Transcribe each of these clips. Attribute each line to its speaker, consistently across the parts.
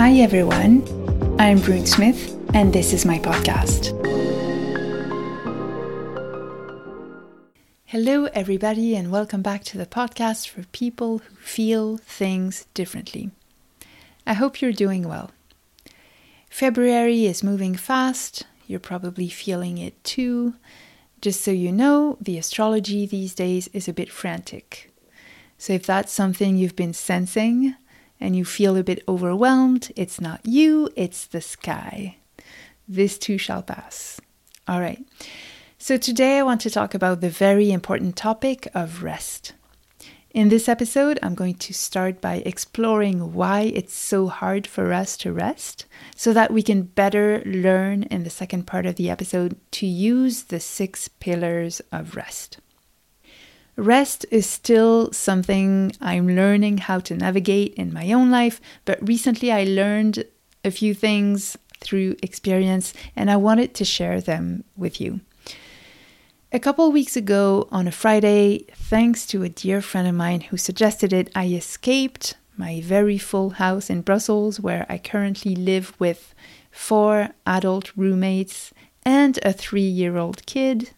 Speaker 1: Hi everyone, I'm Brune Smith, and this is my podcast. Hello, everybody, and welcome back to the podcast for people who feel things differently. I hope you're doing well. February is moving fast, you're probably feeling it too. Just so you know, the astrology these days is a bit frantic. So if that's something you've been sensing, and you feel a bit overwhelmed, it's not you, it's the sky. This too shall pass. All right. So today I want to talk about the very important topic of rest. In this episode, I'm going to start by exploring why it's so hard for us to rest so that we can better learn in the second part of the episode to use the six pillars of rest. Rest is still something I'm learning how to navigate in my own life, but recently I learned a few things through experience and I wanted to share them with you. A couple weeks ago on a Friday, thanks to a dear friend of mine who suggested it, I escaped my very full house in Brussels, where I currently live with four adult roommates and a three year old kid,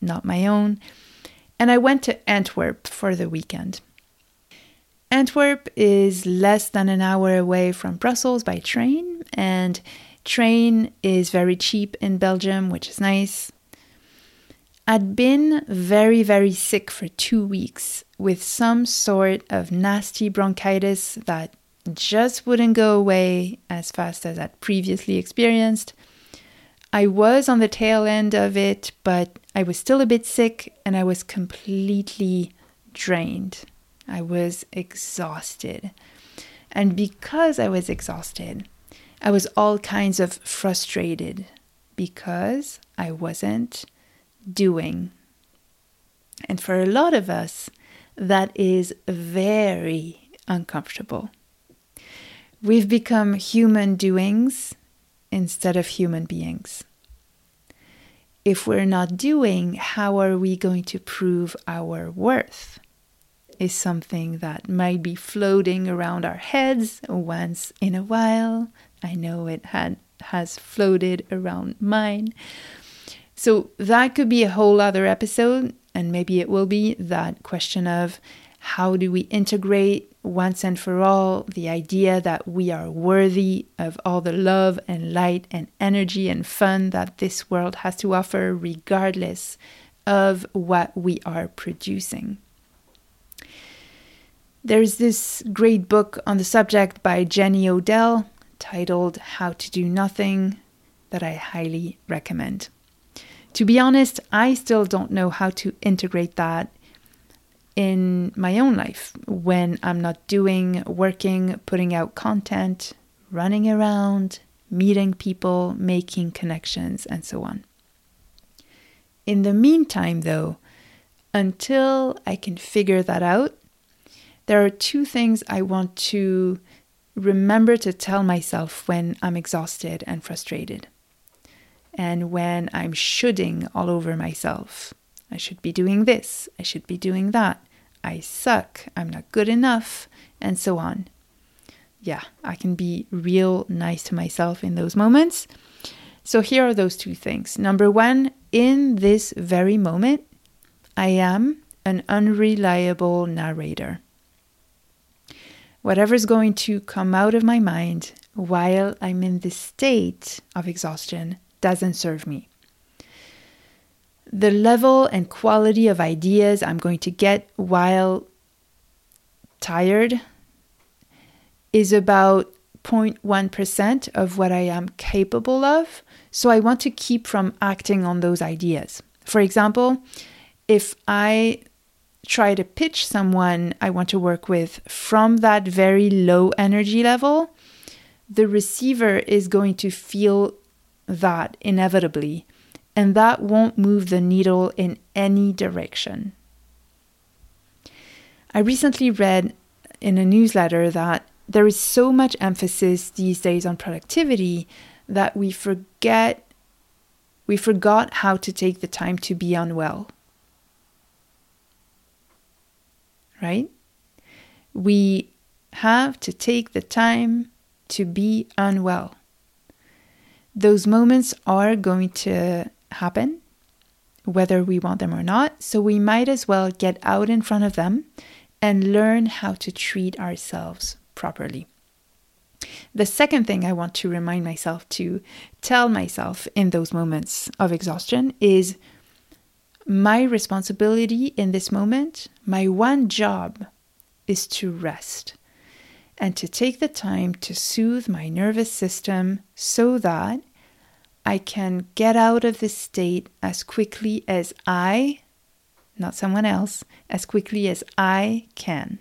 Speaker 1: not my own and I went to Antwerp for the weekend. Antwerp is less than an hour away from Brussels by train, and train is very cheap in Belgium, which is nice. I'd been very, very sick for two weeks with some sort of nasty bronchitis that just wouldn't go away as fast as I'd previously experienced. I was on the tail end of it, but I was still a bit sick and I was completely drained. I was exhausted. And because I was exhausted, I was all kinds of frustrated because I wasn't doing. And for a lot of us, that is very uncomfortable. We've become human doings instead of human beings. If we're not doing, how are we going to prove our worth? Is something that might be floating around our heads once in a while. I know it had has floated around mine. So that could be a whole other episode, and maybe it will be that question of how do we integrate once and for all the idea that we are worthy of all the love and light and energy and fun that this world has to offer, regardless of what we are producing. There's this great book on the subject by Jenny Odell titled How to Do Nothing that I highly recommend. To be honest, I still don't know how to integrate that in my own life when I'm not doing, working, putting out content, running around, meeting people, making connections, and so on. In the meantime, though, until I can figure that out, there are two things I want to remember to tell myself when I'm exhausted and frustrated, and when I'm shoulding all over myself. I should be doing this, I should be doing that, I suck, I'm not good enough, and so on. Yeah, I can be real nice to myself in those moments. So here are those two things. Number one, in this very moment, I am an unreliable narrator. Whatever's going to come out of my mind while I'm in this state of exhaustion doesn't serve me the level and quality of ideas I'm going to get while tired is about 0.1% of what I am capable of. So I want to keep from acting on those ideas. For example, if I try to pitch someone I want to work with from that very low energy level, the receiver is going to feel that inevitably and that won't move the needle in any direction. I recently read in a newsletter that there is so much emphasis these days on productivity that we forget we forgot how to take the time to be unwell. Right? We have to take the time to be unwell. Those moments are going to happen, whether we want them or not, so we might as well get out in front of them and learn how to treat ourselves properly. The second thing I want to remind myself to tell myself in those moments of exhaustion is my responsibility in this moment, my one job is to rest and to take the time to soothe my nervous system so that I can get out of this state as quickly as I, not someone else, as quickly as I can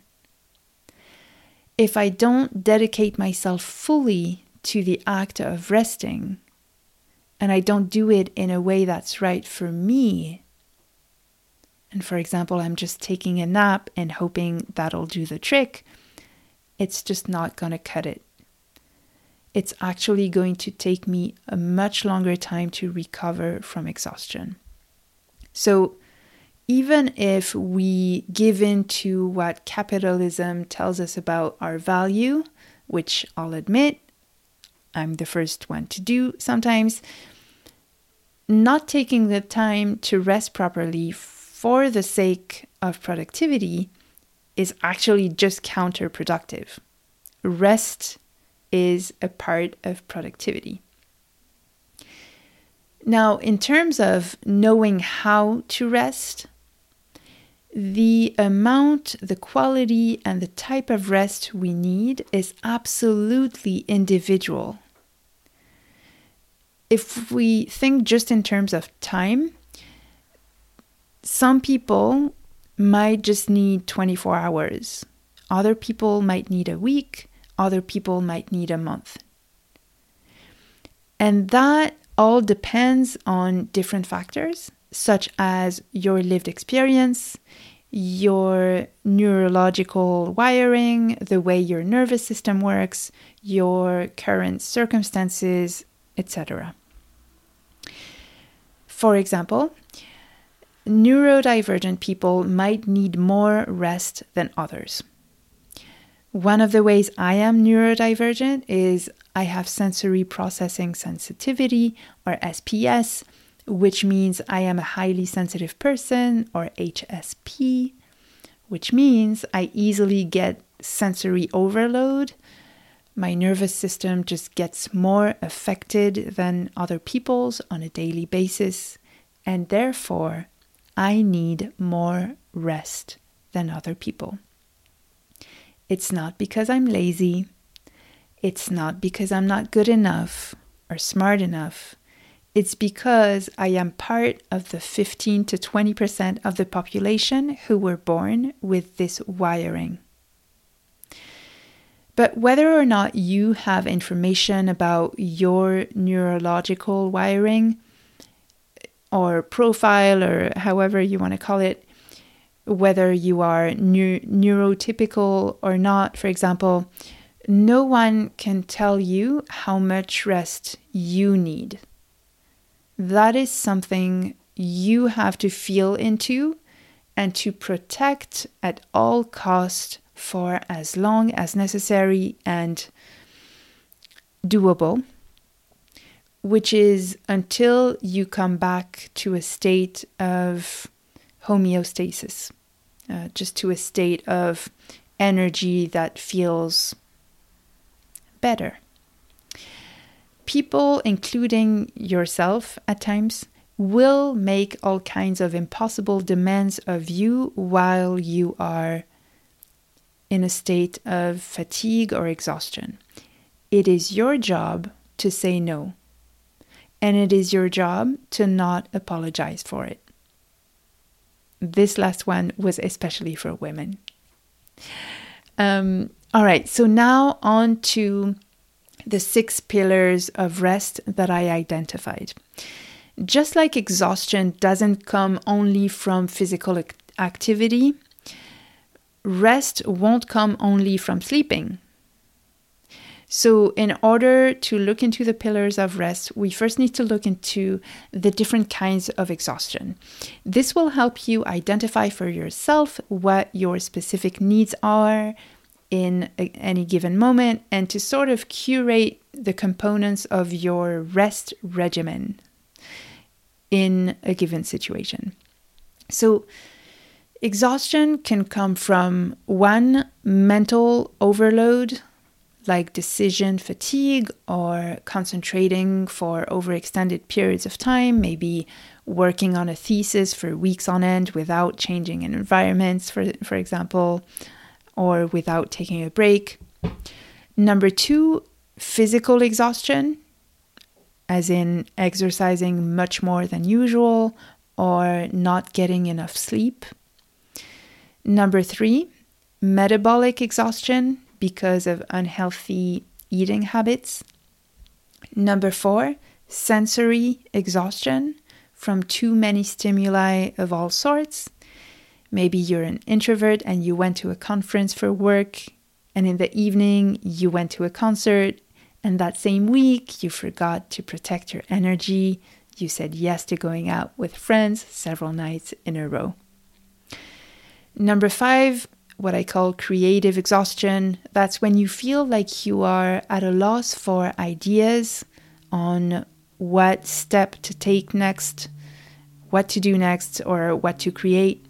Speaker 1: if I don't dedicate myself fully to the act of resting, and I don't do it in a way that's right for me, and for example, I'm just taking a nap and hoping that'll do the trick, it's just not going to cut it. It's actually going to take me a much longer time to recover from exhaustion. So, even if we give in to what capitalism tells us about our value, which I'll admit I'm the first one to do sometimes, not taking the time to rest properly for the sake of productivity is actually just counterproductive. Rest is a part of productivity. Now, in terms of knowing how to rest, the amount, the quality, and the type of rest we need is absolutely individual. If we think just in terms of time, some people might just need 24 hours, other people might need a week, other people might need a month. And that all depends on different factors such as your lived experience, your neurological wiring, the way your nervous system works, your current circumstances, etc. For example, neurodivergent people might need more rest than others. One of the ways I am neurodivergent is I have sensory processing sensitivity or SPS, which means I am a highly sensitive person, or HSP, which means I easily get sensory overload. My nervous system just gets more affected than other people's on a daily basis, and therefore I need more rest than other people. It's not because I'm lazy. It's not because I'm not good enough or smart enough. It's because I am part of the 15 to 20% of the population who were born with this wiring. But whether or not you have information about your neurological wiring or profile, or however you want to call it, whether you are neur- neurotypical or not, for example, no one can tell you how much rest you need. That is something you have to feel into and to protect at all cost for as long as necessary and doable which is until you come back to a state of homeostasis uh, just to a state of energy that feels better people, including yourself at times, will make all kinds of impossible demands of you while you are in a state of fatigue or exhaustion. It is your job to say no, and it is your job to not apologize for it. This last one was especially for women. Um, all right, so now on to the six pillars of rest that I identified. Just like exhaustion doesn't come only from physical activity, rest won't come only from sleeping. So, in order to look into the pillars of rest, we first need to look into the different kinds of exhaustion. This will help you identify for yourself what your specific needs are, in a, any given moment and to sort of curate the components of your rest regimen in a given situation. So, exhaustion can come from one mental overload, like decision fatigue or concentrating for overextended periods of time, maybe working on a thesis for weeks on end without changing environments, for, for example, or without taking a break. Number two, physical exhaustion, as in exercising much more than usual or not getting enough sleep. Number three, metabolic exhaustion because of unhealthy eating habits. Number four, sensory exhaustion from too many stimuli of all sorts. Maybe you're an introvert and you went to a conference for work, and in the evening you went to a concert, and that same week you forgot to protect your energy. You said yes to going out with friends several nights in a row. Number five, what I call creative exhaustion. That's when you feel like you are at a loss for ideas on what step to take next, what to do next, or what to create.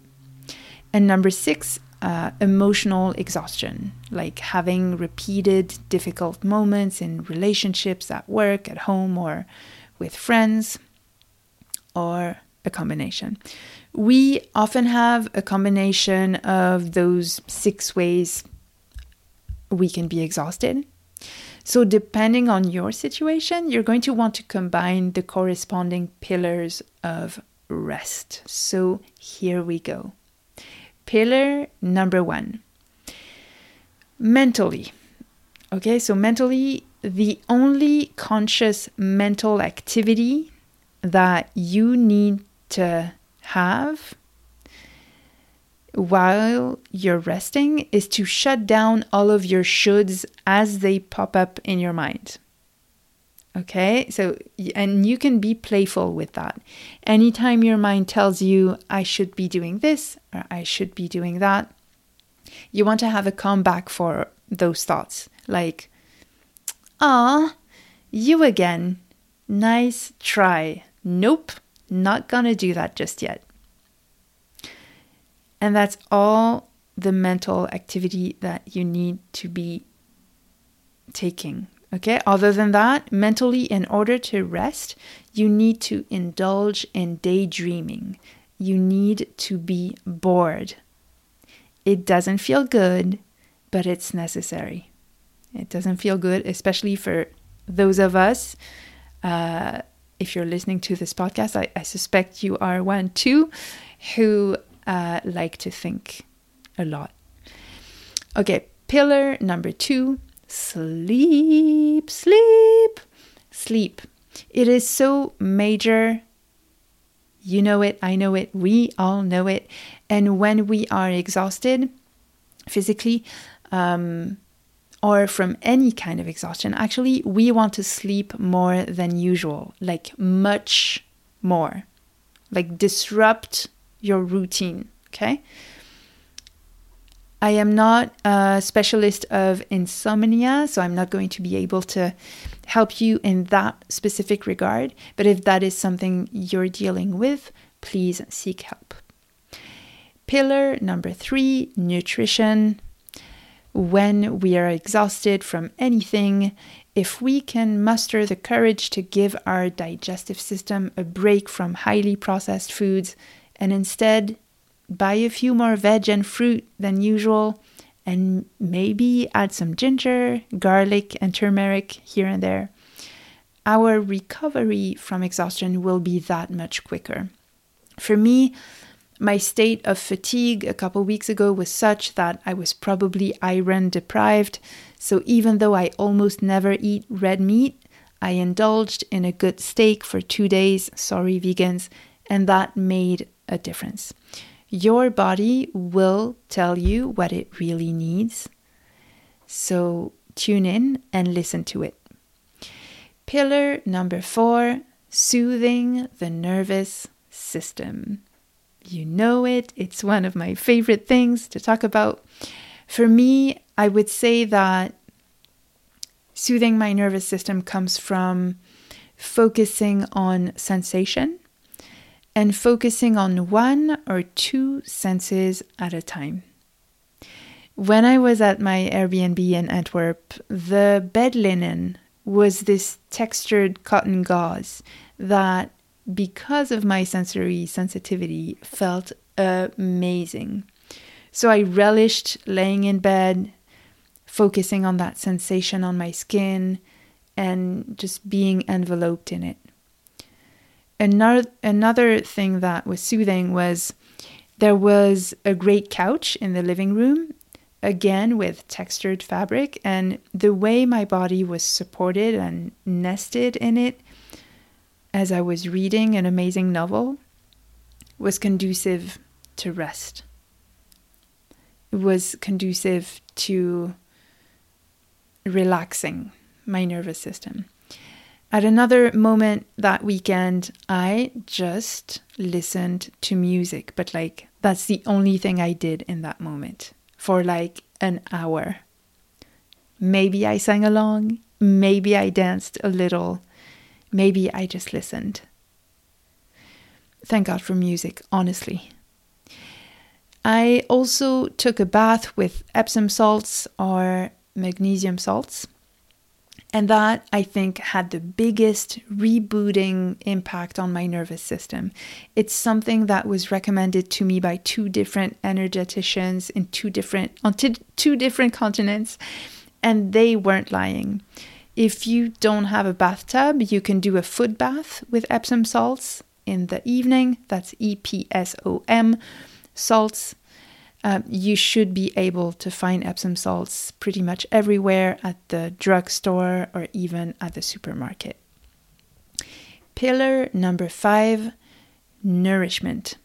Speaker 1: And number six, uh, emotional exhaustion, like having repeated difficult moments in relationships at work, at home, or with friends, or a combination. We often have a combination of those six ways we can be exhausted. So, depending on your situation, you're going to want to combine the corresponding pillars of rest. So, here we go. Pillar number one mentally. Okay, so mentally, the only conscious mental activity that you need to have while you're resting is to shut down all of your shoulds as they pop up in your mind. Okay, so, and you can be playful with that. Anytime your mind tells you, I should be doing this or I should be doing that, you want to have a comeback for those thoughts. Like, ah, you again. Nice try. Nope, not gonna do that just yet. And that's all the mental activity that you need to be taking. Okay, other than that, mentally, in order to rest, you need to indulge in daydreaming. You need to be bored. It doesn't feel good, but it's necessary. It doesn't feel good, especially for those of us. Uh, if you're listening to this podcast, I, I suspect you are one too, who uh, like to think a lot. Okay, pillar number two sleep, sleep, sleep. It is so major. You know it, I know it, we all know it. And when we are exhausted physically, um, or from any kind of exhaustion, actually, we want to sleep more than usual, like much more, like disrupt your routine. Okay. I am not a specialist of insomnia, so I'm not going to be able to help you in that specific regard. But if that is something you're dealing with, please seek help. Pillar number three nutrition. When we are exhausted from anything, if we can muster the courage to give our digestive system a break from highly processed foods and instead buy a few more veg and fruit than usual, and maybe add some ginger, garlic, and turmeric here and there, our recovery from exhaustion will be that much quicker. For me, my state of fatigue a couple weeks ago was such that I was probably iron deprived, so even though I almost never eat red meat, I indulged in a good steak for two days, sorry, vegans, and that made a difference. Your body will tell you what it really needs. So tune in and listen to it. Pillar number four soothing the nervous system. You know it, it's one of my favorite things to talk about. For me, I would say that soothing my nervous system comes from focusing on sensation and focusing on one or two senses at a time. When I was at my Airbnb in Antwerp, the bed linen was this textured cotton gauze that, because of my sensory sensitivity, felt amazing. So I relished laying in bed, focusing on that sensation on my skin, and just being enveloped in it. Another, another thing that was soothing was there was a great couch in the living room, again with textured fabric, and the way my body was supported and nested in it as I was reading an amazing novel was conducive to rest. It was conducive to relaxing my nervous system. At another moment that weekend, I just listened to music, but like that's the only thing I did in that moment for like an hour. Maybe I sang along, maybe I danced a little, maybe I just listened. Thank God for music, honestly. I also took a bath with Epsom salts or magnesium salts. And that, I think, had the biggest rebooting impact on my nervous system. It's something that was recommended to me by two different energeticians in two different on t- two different continents, and they weren't lying. If you don't have a bathtub, you can do a foot bath with Epsom salts in the evening. That's E P S O M salts um, you should be able to find Epsom salts pretty much everywhere at the drugstore or even at the supermarket. Pillar number five nourishment.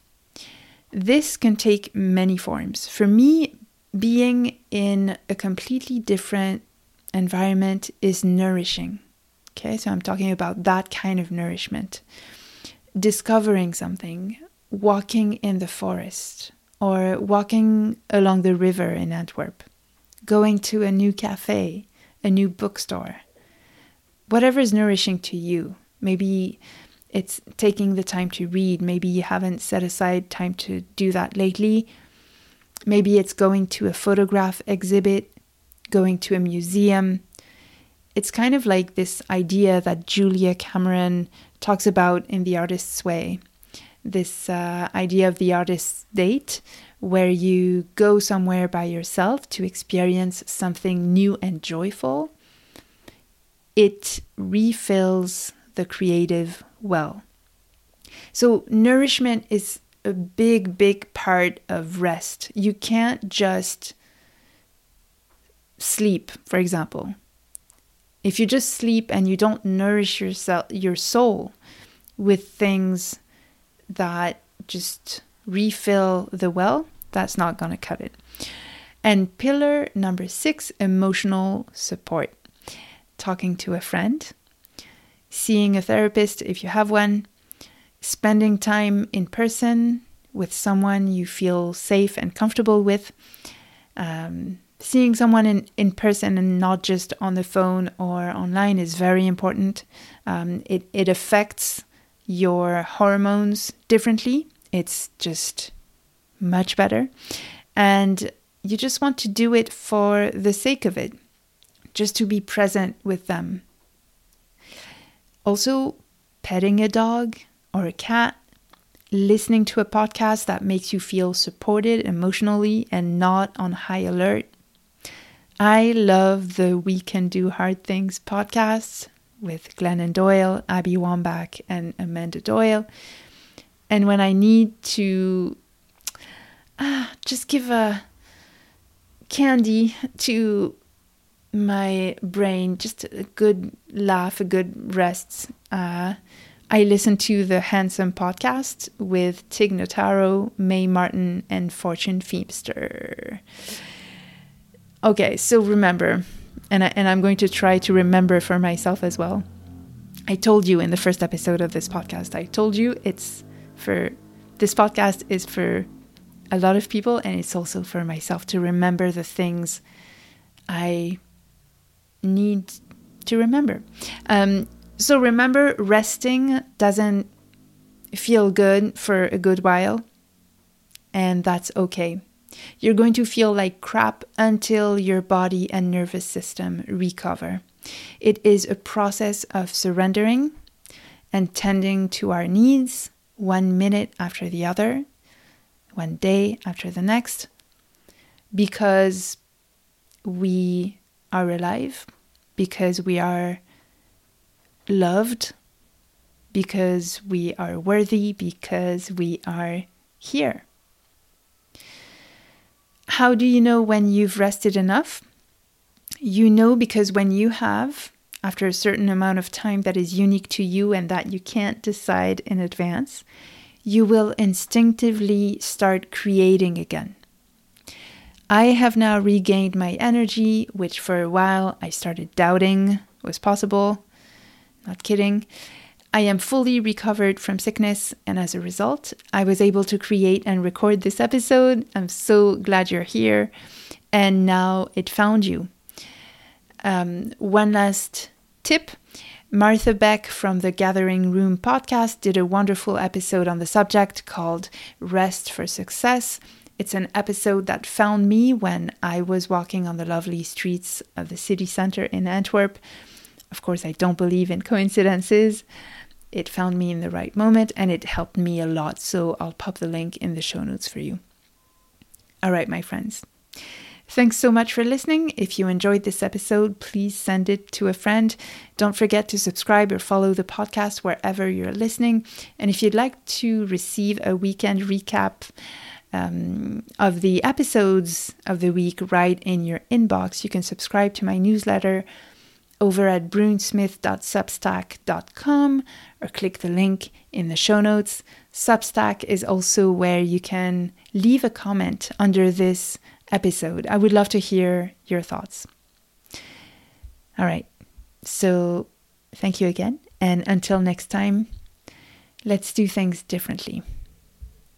Speaker 1: This can take many forms. For me, being in a completely different environment is nourishing. Okay, so I'm talking about that kind of nourishment. Discovering something, walking in the forest, or walking along the river in Antwerp, going to a new cafe, a new bookstore, whatever is nourishing to you. Maybe it's taking the time to read. Maybe you haven't set aside time to do that lately. Maybe it's going to a photograph exhibit, going to a museum. It's kind of like this idea that Julia Cameron talks about in The Artist's Way this uh, idea of the artist's date, where you go somewhere by yourself to experience something new and joyful, it refills the creative well. So, nourishment is a big, big part of rest. You can't just sleep, for example. If you just sleep and you don't nourish yourself, your soul with things that just refill the well, that's not going to cut it. And pillar number six emotional support. Talking to a friend, seeing a therapist if you have one, spending time in person with someone you feel safe and comfortable with, um, seeing someone in, in person and not just on the phone or online is very important. Um, it, it affects your hormones differently. It's just much better. And you just want to do it for the sake of it, just to be present with them. Also, petting a dog or a cat, listening to a podcast that makes you feel supported emotionally and not on high alert. I love the We Can Do Hard Things podcasts with Glennon Doyle, Abby Wambach, and Amanda Doyle. And when I need to uh, just give a candy to my brain, just a good laugh, a good rest, uh, I listen to the Handsome podcast with Tig Notaro, Mae Martin, and Fortune Feimster. Okay, so remember, and, I, and I'm going to try to remember for myself as well. I told you in the first episode of this podcast, I told you it's for this podcast is for a lot of people and it's also for myself to remember the things I need to remember. Um, so remember, resting doesn't feel good for a good while, and that's okay. You're going to feel like crap until your body and nervous system recover. It is a process of surrendering and tending to our needs one minute after the other, one day after the next, because we are alive, because we are loved, because we are worthy, because we are here. How do you know when you've rested enough? You know because when you have, after a certain amount of time that is unique to you and that you can't decide in advance, you will instinctively start creating again. I have now regained my energy, which for a while I started doubting was possible. Not kidding. I am fully recovered from sickness, and as a result, I was able to create and record this episode. I'm so glad you're here, and now it found you. Um, one last tip Martha Beck from the Gathering Room podcast did a wonderful episode on the subject called Rest for Success. It's an episode that found me when I was walking on the lovely streets of the city center in Antwerp. Of course, I don't believe in coincidences. It found me in the right moment and it helped me a lot. So I'll pop the link in the show notes for you. All right, my friends. Thanks so much for listening. If you enjoyed this episode, please send it to a friend. Don't forget to subscribe or follow the podcast wherever you're listening. And if you'd like to receive a weekend recap, um, of the episodes of the week right in your inbox, you can subscribe to my newsletter over at brunesmith.substack.com or click the link in the show notes. Substack is also where you can leave a comment under this episode. I would love to hear your thoughts. All right. So, thank you again. And until next time, let's do things differently.